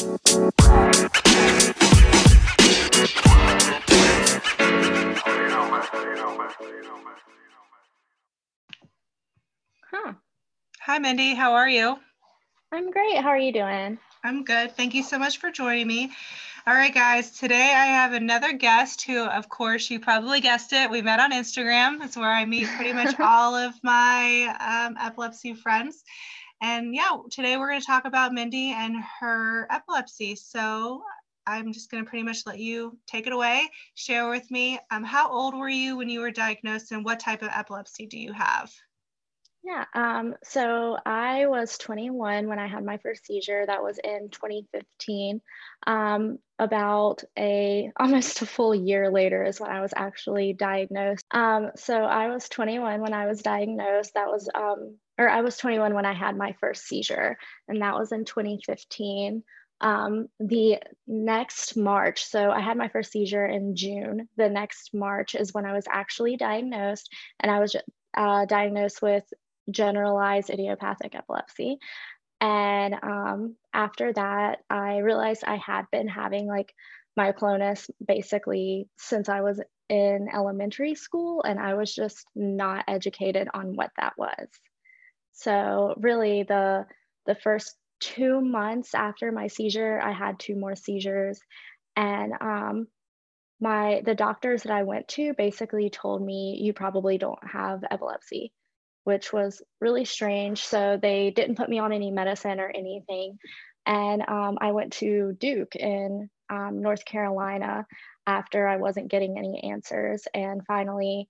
Huh. Hi, Mindy. How are you? I'm great. How are you doing? I'm good. Thank you so much for joining me. All right, guys. Today I have another guest who, of course, you probably guessed it. We met on Instagram. That's where I meet pretty much all of my um, epilepsy friends. And yeah, today we're going to talk about Mindy and her epilepsy. So I'm just going to pretty much let you take it away. Share with me um, how old were you when you were diagnosed and what type of epilepsy do you have? Yeah, um, so I was 21 when I had my first seizure. That was in 2015. Um, about a almost a full year later is when I was actually diagnosed. Um, so I was 21 when I was diagnosed. That was, um, or I was 21 when I had my first seizure, and that was in 2015. Um, the next March, so I had my first seizure in June. The next March is when I was actually diagnosed, and I was uh, diagnosed with generalized idiopathic epilepsy. And um, after that, I realized I had been having like myoclonus basically since I was in elementary school, and I was just not educated on what that was. So really, the the first two months after my seizure, I had two more seizures, and um, my the doctors that I went to basically told me you probably don't have epilepsy which was really strange. So they didn't put me on any medicine or anything. And um, I went to Duke in um, North Carolina after I wasn't getting any answers. And finally,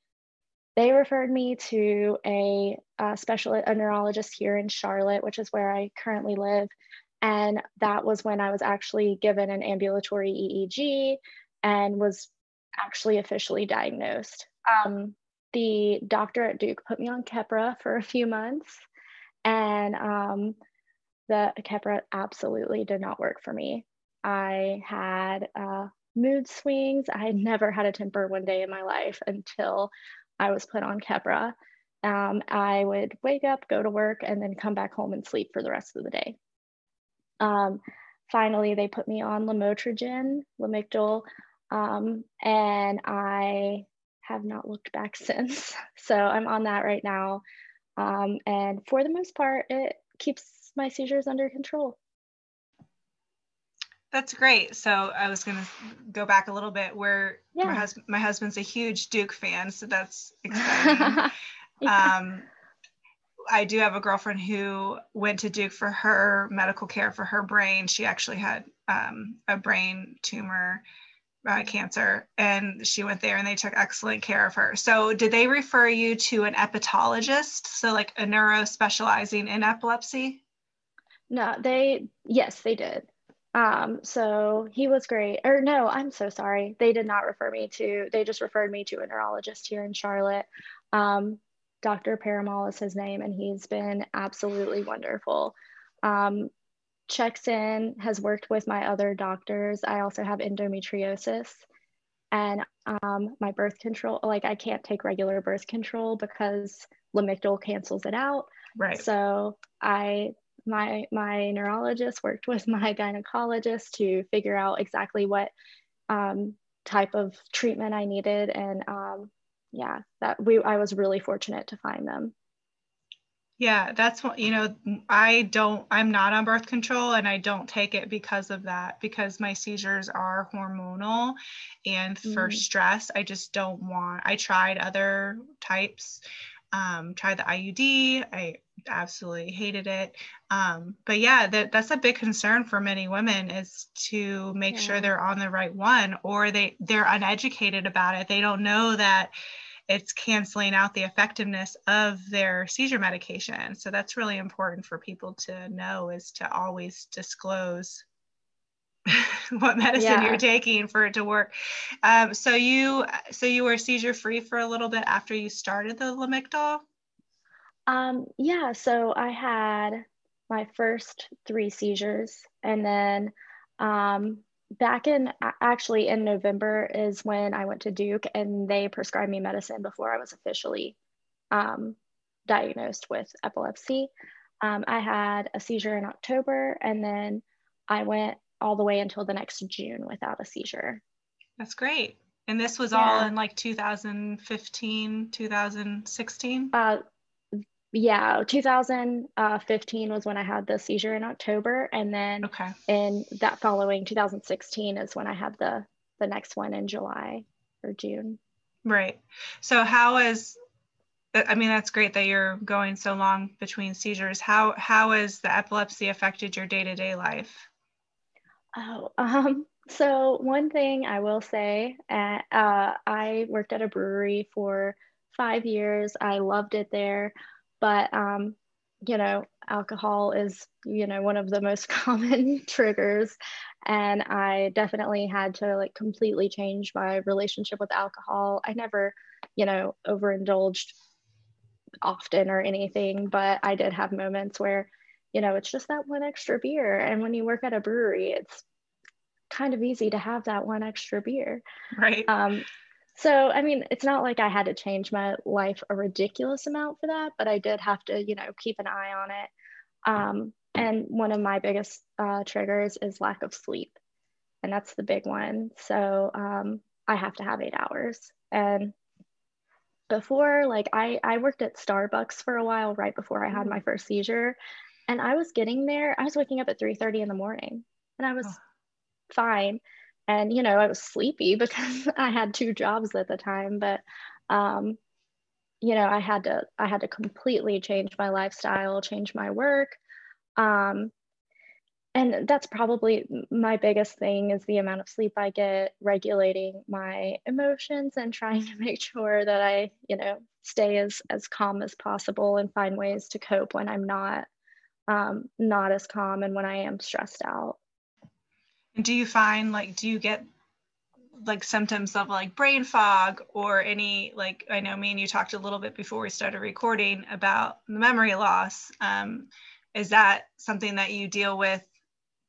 they referred me to a, a special a neurologist here in Charlotte, which is where I currently live. And that was when I was actually given an ambulatory EEG and was actually officially diagnosed. Um, the doctor at Duke put me on Keppra for a few months, and um, the Keppra absolutely did not work for me. I had uh, mood swings. I had never had a temper one day in my life until I was put on Keppra. Um, I would wake up, go to work, and then come back home and sleep for the rest of the day. Um, finally, they put me on lamotrigine, Lamictal, um, and I have not looked back since. So I'm on that right now. Um, and for the most part, it keeps my seizures under control. That's great. So I was going to go back a little bit where yeah. my, hus- my husband's a huge Duke fan. So that's exciting. yeah. um, I do have a girlfriend who went to Duke for her medical care for her brain. She actually had um, a brain tumor uh, cancer and she went there and they took excellent care of her. So did they refer you to an epileptologist so like a neuro specializing in epilepsy? No they yes they did. Um so he was great. Or no i'm so sorry. They did not refer me to they just referred me to a neurologist here in charlotte. Um dr paramal is his name and he's been absolutely wonderful. Um checks in, has worked with my other doctors. I also have endometriosis and um, my birth control, like I can't take regular birth control because Lamictal cancels it out. Right. So I, my, my neurologist worked with my gynecologist to figure out exactly what um, type of treatment I needed. And um, yeah, that we, I was really fortunate to find them. Yeah, that's what, you know, I don't, I'm not on birth control and I don't take it because of that, because my seizures are hormonal and for mm. stress, I just don't want, I tried other types, um, tried the IUD. I absolutely hated it. Um, but yeah, that, that's a big concern for many women is to make yeah. sure they're on the right one or they, they're uneducated about it. They don't know that, it's canceling out the effectiveness of their seizure medication. So that's really important for people to know is to always disclose what medicine yeah. you're taking for it to work. Um, so you so you were seizure free for a little bit after you started the Lamictal? Um, yeah, so I had my first three seizures and then um, back in actually in November is when I went to Duke and they prescribed me medicine before I was officially um, diagnosed with epilepsy. Um, I had a seizure in October and then I went all the way until the next June without a seizure. That's great. And this was yeah. all in like 2015, 2016? Uh, yeah, 2015 was when I had the seizure in October. And then okay. in that following 2016 is when I had the, the next one in July or June. Right. So how is I mean that's great that you're going so long between seizures. How how has the epilepsy affected your day-to-day life? Oh, um so one thing I will say, uh, uh, I worked at a brewery for five years. I loved it there, but um, you know, alcohol is you know one of the most common triggers, and I definitely had to like completely change my relationship with alcohol. I never, you know, overindulged often or anything, but I did have moments where, you know, it's just that one extra beer, and when you work at a brewery, it's kind of easy to have that one extra beer. Right. Um, so, I mean, it's not like I had to change my life a ridiculous amount for that, but I did have to, you know, keep an eye on it. Um, and one of my biggest uh, triggers is lack of sleep. And that's the big one. So um, I have to have eight hours. And before, like, I, I worked at Starbucks for a while right before I had my first seizure. And I was getting there, I was waking up at 3 30 in the morning. And I was oh fine. And, you know, I was sleepy because I had two jobs at the time, but, um, you know, I had to, I had to completely change my lifestyle, change my work. Um, and that's probably my biggest thing is the amount of sleep I get, regulating my emotions and trying to make sure that I, you know, stay as as calm as possible and find ways to cope when I'm not um, not as calm and when I am stressed out. And do you find like do you get like symptoms of like brain fog or any like I know me and you talked a little bit before we started recording about the memory loss. Um, is that something that you deal with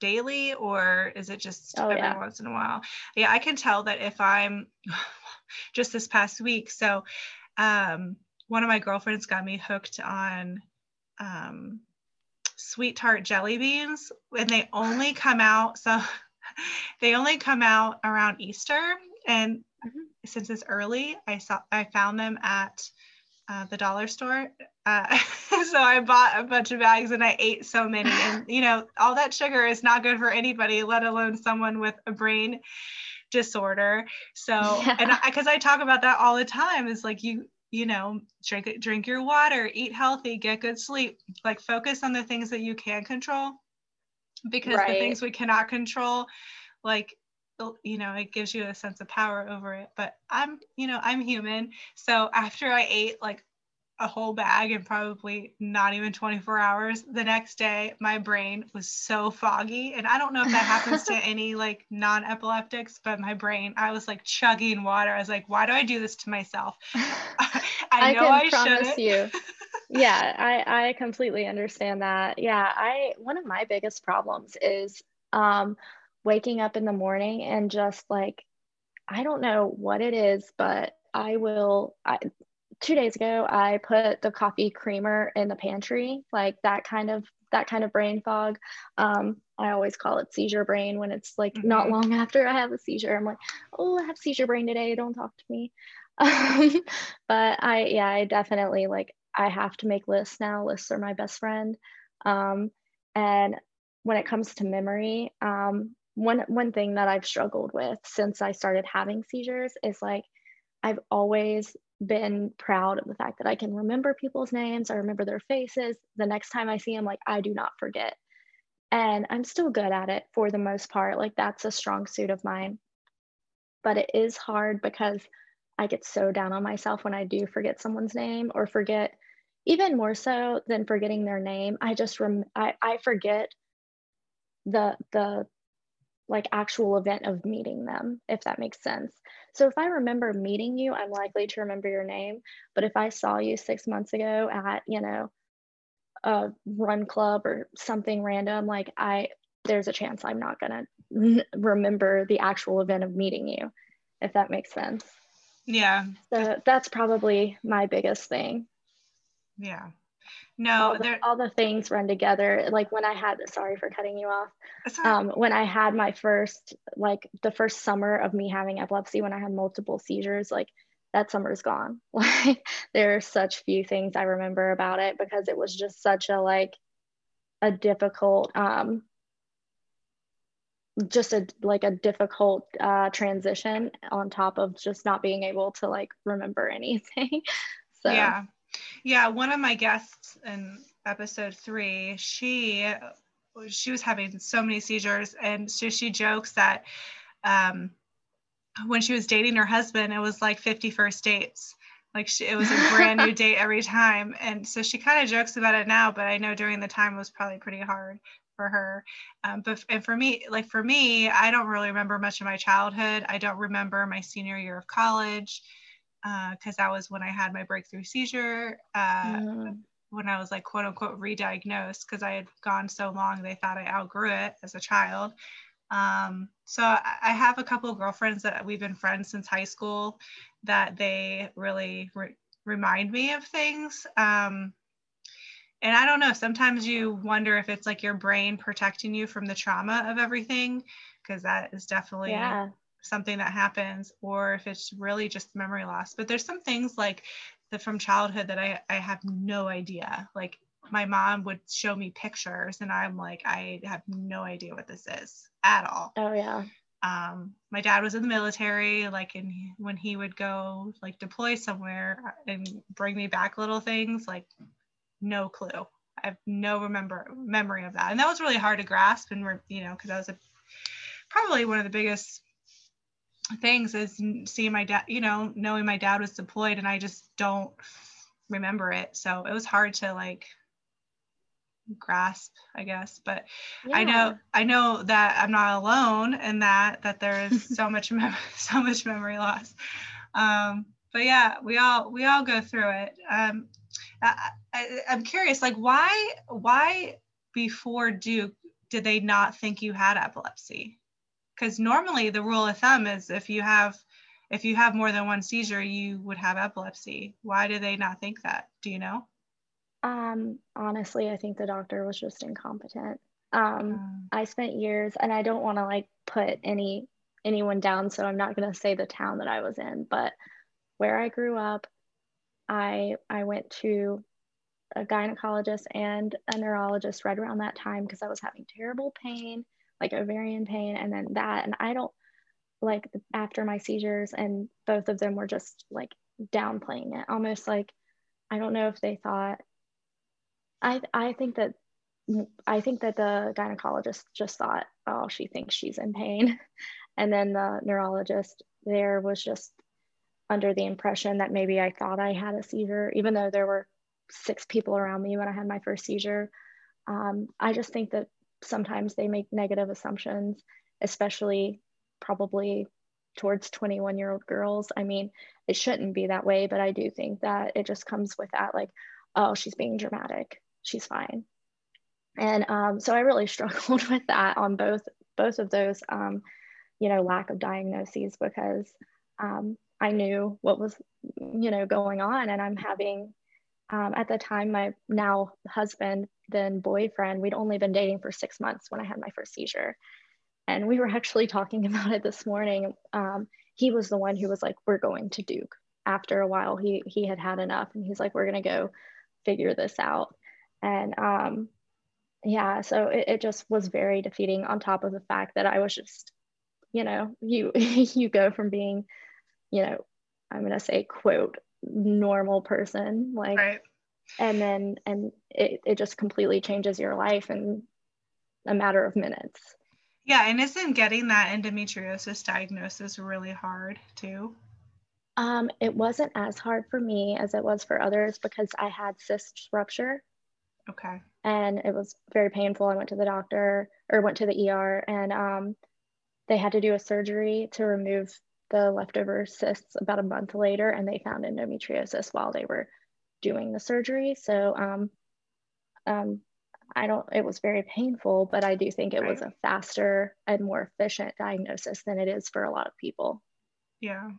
daily or is it just oh, every yeah. once in a while? Yeah, I can tell that if I'm just this past week. So um, one of my girlfriends got me hooked on um, sweet tart jelly beans and they only come out so they only come out around Easter, and mm-hmm. since it's early, I saw I found them at uh, the dollar store. Uh, so I bought a bunch of bags and I ate so many. And you know, all that sugar is not good for anybody, let alone someone with a brain disorder. So, yeah. and because I, I talk about that all the time, is like you you know drink drink your water eat healthy get good sleep like focus on the things that you can control because right. the things we cannot control like you know it gives you a sense of power over it. But i'm you know i'm human. So after i ate like a whole bag in probably not even 24 hours the next day my brain was so foggy. And i don't know if that happens to any like non-epileptics but my brain i was like chugging water. I was like why do i do this to myself? I, I know i promise you yeah i i completely understand that. Yeah i one of my biggest problems is um waking up in the morning and just like i don't know what it is but i will I, two days ago i put the coffee creamer in the pantry like that kind of that kind of brain fog. Um, i always call it seizure brain when it's like mm-hmm. not long after i have a seizure. I'm like oh i have seizure brain today don't talk to me. Um, but i yeah i definitely like I have to make lists now. Lists are my best friend. Um, and when it comes to memory, um, one one thing that I've struggled with since I started having seizures is like I've always been proud of the fact that I can remember people's names. I remember their faces. The next time I see them, like I do not forget. And I'm still good at it for the most part. Like that's a strong suit of mine. But it is hard because I get so down on myself when I do forget someone's name or forget even more so than forgetting their name i just rem I, I forget the the like actual event of meeting them if that makes sense. So if i remember meeting you i'm likely to remember your name but if i saw you six months ago at you know a run club or something random like i there's a chance i'm not going to remember the actual event of meeting you if that makes sense. Yeah. So that's probably my biggest thing yeah. no all the, all the, things run together. Like when i had sorry for cutting you off. Um, when i had my first like the first summer of me having epilepsy when i had multiple seizures like that summer's gone. Like there are such few things i remember about it because it was just such a like a difficult um just a like a difficult uh transition on top of just not being able to like remember anything. So yeah yeah, one of my guests in episode three, she she was having so many seizures, and so she jokes that um, when she was dating her husband, it was like 50 first dates. Like she, it was a brand new date every time, and so she kind of jokes about it now. But I know during the time it was probably pretty hard for her. Um, but and for me, like for me, I don't really remember much of my childhood. I don't remember my senior year of college because uh, that was when I had my breakthrough seizure. Uh, mm. When I was like quote unquote re-diagnosed because I had gone so long they thought I outgrew it as a child. Um, so I have a couple of girlfriends that we've been friends since high school that they really re- remind me of things. Um, and I don't know, sometimes you wonder if it's like your brain protecting you from the trauma of everything, because that is definitely yeah something that happens or if it's really just memory loss. But there's some things like the from childhood that I, I have no idea. Like my mom would show me pictures and I'm like, I have no idea what this is at all. Oh yeah. Um, my dad was in the military, like in when he would go like deploy somewhere and bring me back little things, like no clue. I have no remember memory of that. And that was really hard to grasp and we're you know, because that was a probably one of the biggest things is seeing my dad, you know, knowing my dad was deployed and I just don't remember it. So it was hard to like grasp, I guess. But yeah. I know I know that I'm not alone in that that there is so much mem- so much memory loss. Um, but yeah, we all we all go through it. Um, I, I, I'm curious, like why why before Duke did they not think you had epilepsy? Because normally the rule of thumb is if you have if you have more than one seizure you would have epilepsy. Why do they not think that? Do you know? Um honestly i think the doctor was just incompetent. Um mm. i spent years and i don't want to like put any anyone down so i'm not going to say the town that i was in but where i grew up i i went to a gynecologist and a neurologist right around that time because i was having terrible pain like ovarian pain and then that. And i don't like after my seizures and both of them were just like downplaying it almost like i don't know if they thought i i think that i think that the gynecologist just thought oh she thinks she's in pain. And then the neurologist there was just under the impression that maybe i thought i had a seizure even though there were six people around me when i had my first seizure. Um, i just think that sometimes they make negative assumptions, especially probably towards 21 year old girls. I mean, it shouldn't be that way, but I do think that it just comes with that, like, oh, she's being dramatic, she's fine. And um, so I really struggled with that on both both of those, um, you know, lack of diagnoses because um, I knew what was, you know, going on, and I'm having um, at the time my now husband then boyfriend we'd only been dating for six months when i had my first seizure. And we were actually talking about it this morning. Um, he was the one who was like we're going to duke. After a while he he had had enough and he's like we're going to go figure this out. And um, yeah so it, it just was very defeating on top of the fact that i was just you know you you go from being you know i'm going to say quote normal person like right. and then and it, it just completely changes your life in a matter of minutes yeah and isn't getting that endometriosis diagnosis really hard too um, it wasn't as hard for me as it was for others because I had cyst rupture. Okay. And it was very painful. I went to the doctor or went to the ER and um, they had to do a surgery to remove the leftover cysts about a month later and they found endometriosis while they were doing the surgery. So um, um, I don't, it was very painful, but I do think it was a faster and more efficient diagnosis than it is for a lot of people. Yeah.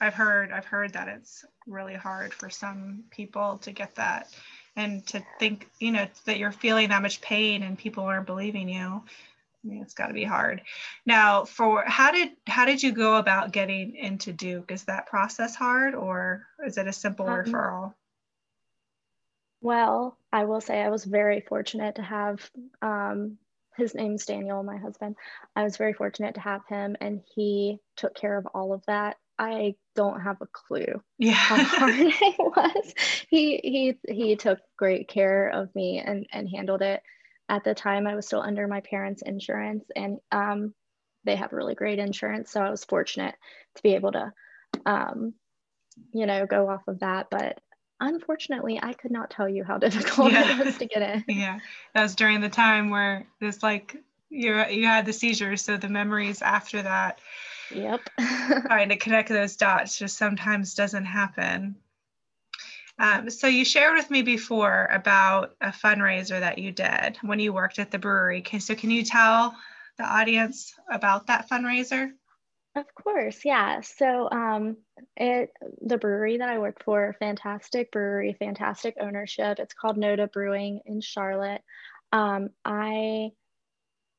I've heard, I've heard that it's really hard for some people to get that and to think you know that you're feeling that much pain and people aren't believing you I mean, it's got to be hard. Now, for how did how did you go about getting into Duke? Is that process hard, or is it a simple um, referral? Well, I will say I was very fortunate to have um, his name's Daniel, my husband. I was very fortunate to have him, and he took care of all of that. I don't have a clue yeah. how hard it was. He he he took great care of me and and handled it. At the time, I was still under my parents' insurance, and um, they have really great insurance, so I was fortunate to be able to, um, you know, go off of that. But unfortunately, I could not tell you how difficult yeah. it was to get in. Yeah, that was during the time where this like you you had the seizures, so the memories after that Yep. trying to connect those dots just sometimes doesn't happen. Um, so you shared with me before about a fundraiser that you did when you worked at the brewery. Can, so can you tell the audience about that fundraiser? Of course, yeah. So um, it the brewery that I worked for, fantastic brewery, fantastic ownership. It's called Noda Brewing in Charlotte. Um, I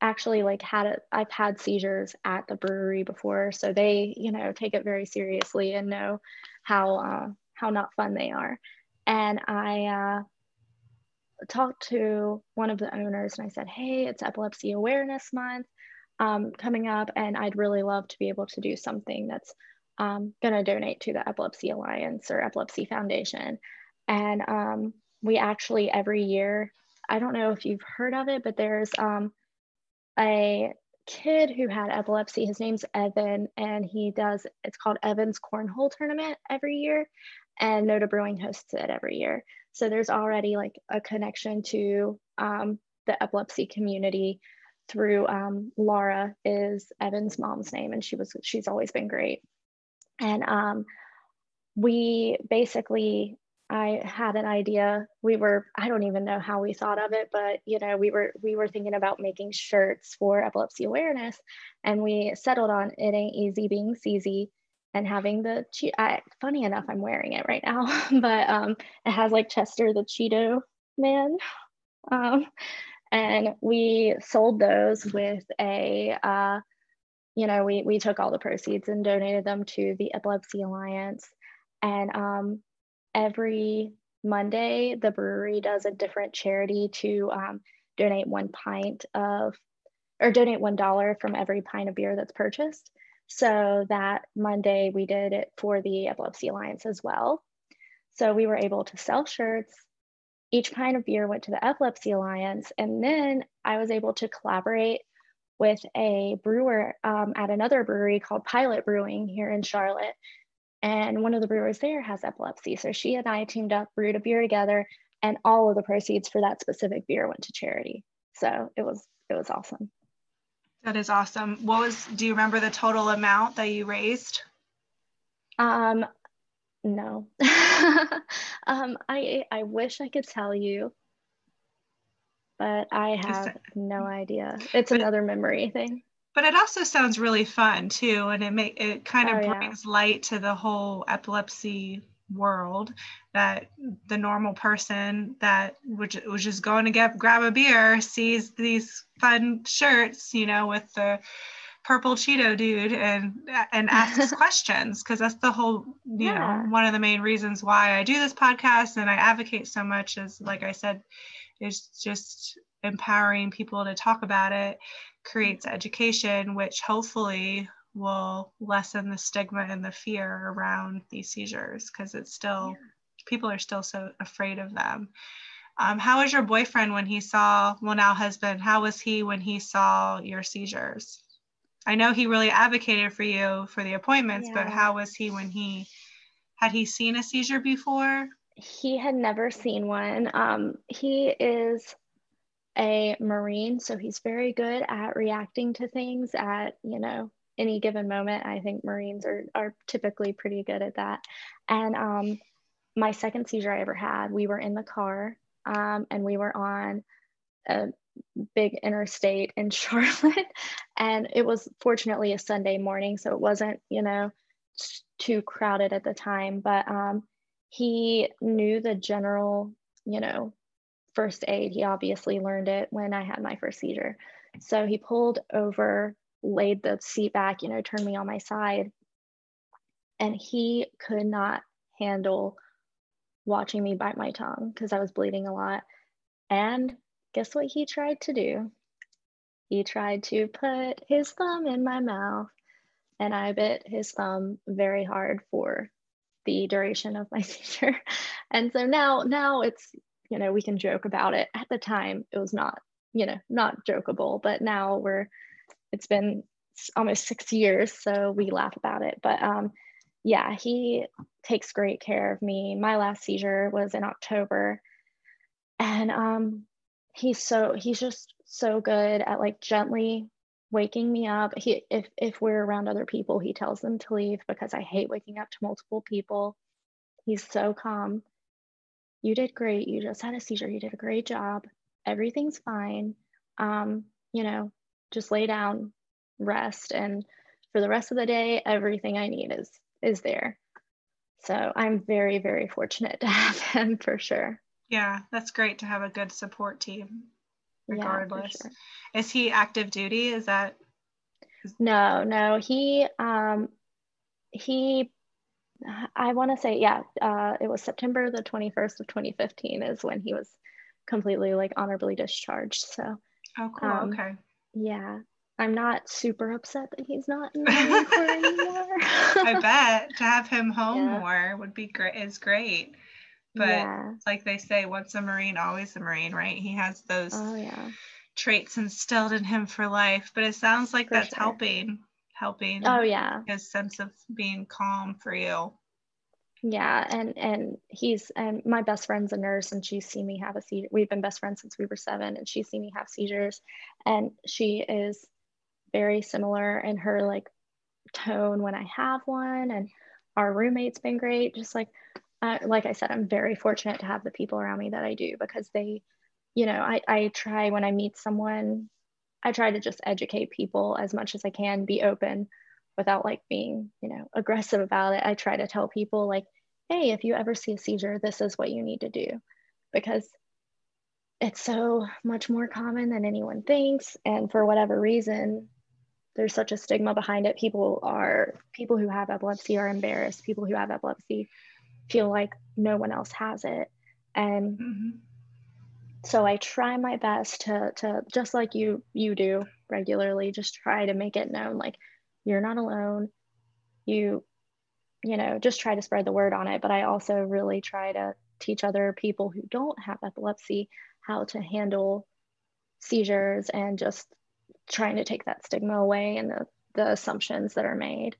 actually like had it i've had seizures at the brewery before so they you know take it very seriously and know how uh, how not fun they are. And i uh, talked to one of the owners and i said hey it's epilepsy awareness month um, coming up and i'd really love to be able to do something that's um, going to donate to the epilepsy alliance or epilepsy foundation. And um, we actually every year i don't know if you've heard of it but there's um, a kid who had epilepsy. His name's Evan, and he does it's called Evan's Cornhole Tournament every year, and Noda Brewing hosts it every year. So there's already like a connection to um, the epilepsy community through um, Laura is Evan's mom's name, and she was she's always been great. And um, we basically I had an idea. We were, I don't even know how we thought of it, but you know, we were we were thinking about making shirts for epilepsy awareness, and we settled on it ain't easy being CZ and having the I, funny enough, I'm wearing it right now, but um, it has like Chester the Cheeto man, um, and we sold those with a. Uh, you know, we we took all the proceeds and donated them to the Epilepsy Alliance, and um, every Monday, the brewery does a different charity to um, donate one pint of, or donate $1 from every pint of beer that's purchased. So that Monday, we did it for the Epilepsy Alliance as well. So we were able to sell shirts. Each pint of beer went to the Epilepsy Alliance. And then I was able to collaborate with a brewer um, at another brewery called Pilot Brewing here in Charlotte and one of the brewers there has epilepsy. So she and I teamed up, brewed a beer together, and all of the proceeds for that specific beer went to charity. So it was it was awesome. That is awesome. What was do you remember the total amount that you raised? Um no. um I I wish I could tell you, but I have no idea. It's another memory thing but it also sounds really fun too and it make it kind of oh, brings yeah. light to the whole epilepsy world that the normal person that which was just going to get grab a beer sees these fun shirts you know with the purple cheeto dude and and asks questions because that's the whole you yeah. know one of the main reasons why i do this podcast and i advocate so much is like i said is just empowering people to talk about it creates education, which hopefully will lessen the stigma and the fear around these seizures because it's still, yeah. people are still so afraid of them. Um, how was your boyfriend when he saw, well, now husband, how was he when he saw your seizures? I know he really advocated for you for the appointments, yeah. but how was he when he had he seen a seizure before? He had never seen one. Um, he is a Marine, so he's very good at reacting to things at, you know, any given moment. I think Marines are, are typically pretty good at that. And um, my second seizure I ever had, we were in the car um, and we were on a big interstate in Charlotte. and it was fortunately a Sunday morning, so it wasn't, you know, too crowded at the time. But um, he knew the general you know, first aid. He obviously learned it when I had my first seizure. So he pulled over, laid the seat back, you know, turned me on my side. And he could not handle watching me bite my tongue because I was bleeding a lot. And guess what he tried to do? He tried to put his thumb in my mouth, and I bit his thumb very hard for the duration of my seizure. And so now, now it's, you know, we can joke about it. At the time, it was not, you know, not jokeable, but now we're, it's been almost six years, so we laugh about it. But um, yeah, he takes great care of me. My last seizure was in October, and um, he's so he's just so good at like gently waking me up. He if if we're around other people, he tells them to leave because I hate waking up to multiple people. He's so calm. You did great. You just had a seizure. You did a great job. Everything's fine. Um, you know, just lay down, rest, and for the rest of the day, everything I need is is there. So I'm very, very fortunate to have him for sure. Yeah, that's great to have a good support team regardless. Yeah, sure. Is he active duty? Is that No, no. He um he I want to say yeah, uh it was September the 21st of 2015 is when he was completely like honorably discharged. So Oh cool. Um, okay. Yeah. I'm not super upset that he's not in the Marine anymore. I bet to have him home yeah. more would be great is great. But yeah. like they say, once a Marine, always a Marine, right? He has those oh, yeah. traits instilled in him for life. But it sounds like for that's sure. helping, helping. Oh yeah. His sense of being calm for you. Yeah, and and he's and my best friend's a nurse, and she's seen me have a seizure. We've been best friends since we were seven, and she's seen me have seizures, and she is very similar in her like tone when I have one, and our roommate's been great. Just like uh, like I said, I'm very fortunate to have the people around me that I do because they, you know, I, I try when I meet someone, I try to just educate people as much as I can, be open without like being, you know, aggressive about it. I try to tell people, like, hey, if you ever see a seizure, this is what you need to do because it's so much more common than anyone thinks. And for whatever reason, there's such a stigma behind it. People are, people who have epilepsy are embarrassed. People who have epilepsy feel like no one else has it and mm-hmm. so i try my best to to just like you you do regularly just try to make it known like you're not alone. You you know just try to spread the word on it. But i also really try to teach other people who don't have epilepsy how to handle seizures and just trying to take that stigma away and the, the assumptions that are made.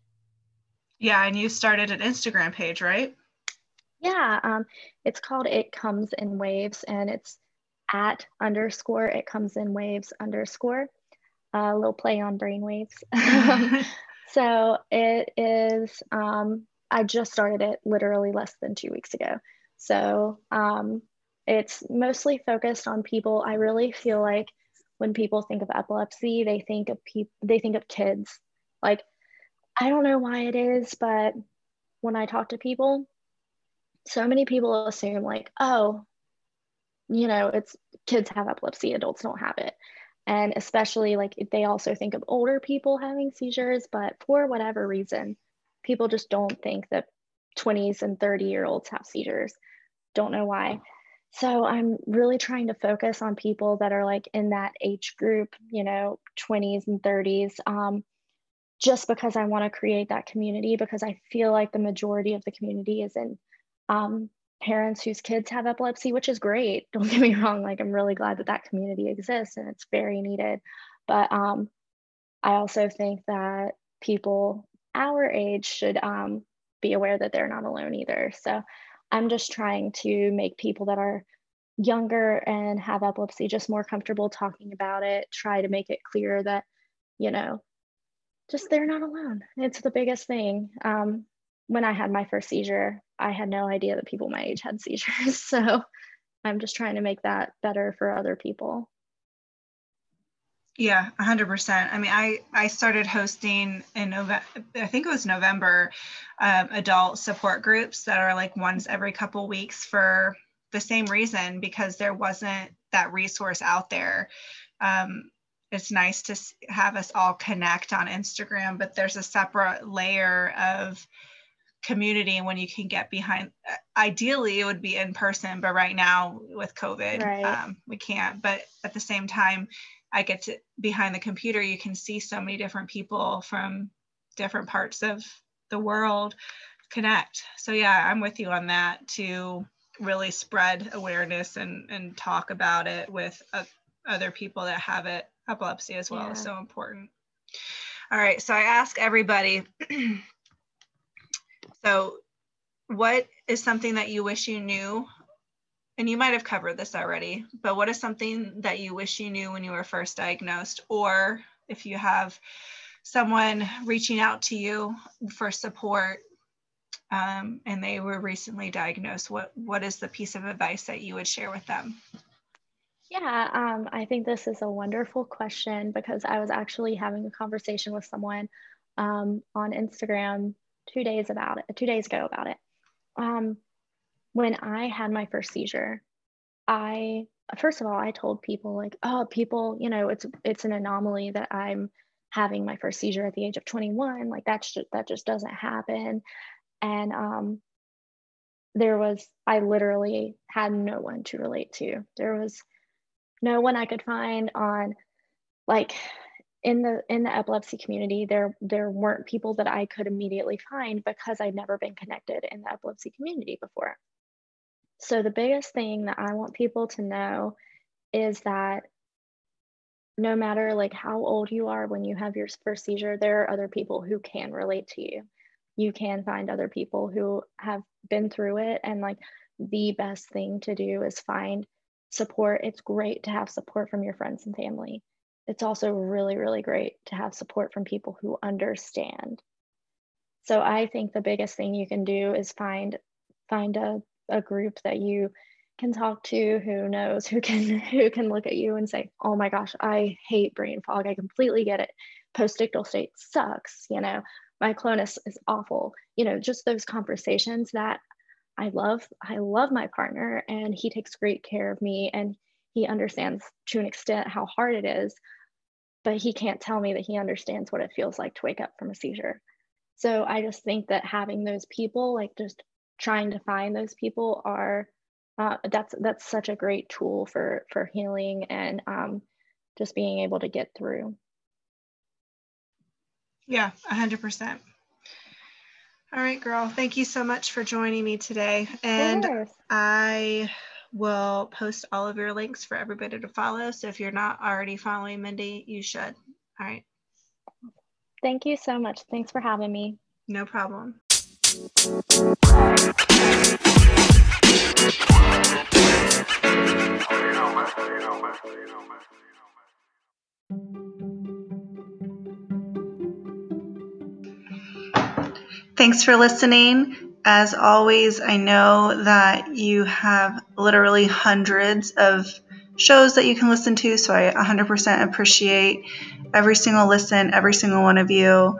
Yeah and you started an instagram page right? Yeah, um, it's called It Comes in Waves and it's at underscore It Comes in Waves underscore, a little play on brainwaves. so it is, um, I just started it literally less than two weeks ago. So um, it's mostly focused on people. I really feel like when people think of epilepsy, they think of people, they think of kids. Like, I don't know why it is, but when I talk to people, so many people assume like oh you know it's kids have epilepsy adults don't have it and especially like they also think of older people having seizures but for whatever reason people just don't think that 20s and 30 year olds have seizures. Don't know why. So i'm really trying to focus on people that are like in that age group you know 20s and 30s um, just because i want to create that community because i feel like the majority of the community is in um, parents whose kids have epilepsy, which is great. Don't get me wrong. Like, I'm really glad that that community exists and it's very needed. But um, I also think that people our age should um, be aware that they're not alone either. So I'm just trying to make people that are younger and have epilepsy just more comfortable talking about it, try to make it clear that, you know, just they're not alone. It's the biggest thing. Um, when I had my first seizure, I had no idea that people my age had seizures. So I'm just trying to make that better for other people. Yeah, 100%. I mean, I, I started hosting in November, I think it was November, um, adult support groups that are like once every couple weeks for the same reason because there wasn't that resource out there. Um, it's nice to have us all connect on Instagram, but there's a separate layer of community when you can get behind ideally it would be in person but right now with covid right. um, we can't but at the same time i get to behind the computer you can see so many different people from different parts of the world connect so yeah i'm with you on that to really spread awareness and and talk about it with uh, other people that have it epilepsy as well yeah. is so important all right so i ask everybody So, what is something that you wish you knew? And you might have covered this already, but what is something that you wish you knew when you were first diagnosed? Or if you have someone reaching out to you for support um, and they were recently diagnosed, what, what is the piece of advice that you would share with them? Yeah, um, I think this is a wonderful question because I was actually having a conversation with someone um, on Instagram two days about it, two days ago about it. Um, when I had my first seizure, I first of all I told people like, oh, people, you know, it's it's an anomaly that I'm having my first seizure at the age of 21. Like that's just that just doesn't happen. And um, there was I literally had no one to relate to. There was no one I could find on like in the in the epilepsy community there there weren't people that i could immediately find because i'd never been connected in the epilepsy community before. So the biggest thing that i want people to know is that no matter like how old you are when you have your first seizure there are other people who can relate to you. You can find other people who have been through it and like the best thing to do is find support. It's great to have support from your friends and family it's also really, really great to have support from people who understand. So I think the biggest thing you can do is find find a, a group that you can talk to who knows who can who can look at you and say, oh my gosh, I hate brain fog. I completely get it. Postictal state sucks, you know, myoclonus is awful. You know, just those conversations that I love. I love my partner and he takes great care of me and he understands to an extent how hard it is, but he can't tell me that he understands what it feels like to wake up from a seizure. So I just think that having those people, like just trying to find those people, are uh, that's that's such a great tool for for healing and um, just being able to get through. Yeah, hundred percent. All right, girl. Thank you so much for joining me today. And I will post all of your links for everybody to follow. So if you're not already following Mindy, you should. All right. Thank you so much. Thanks for having me. No problem. Thanks for listening. As always, I know that you have literally hundreds of shows that you can listen to, so I 100% appreciate every single listen, every single one of you.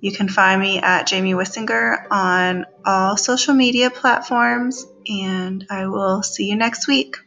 You can find me at Jamie Wissinger on all social media platforms, and I will see you next week.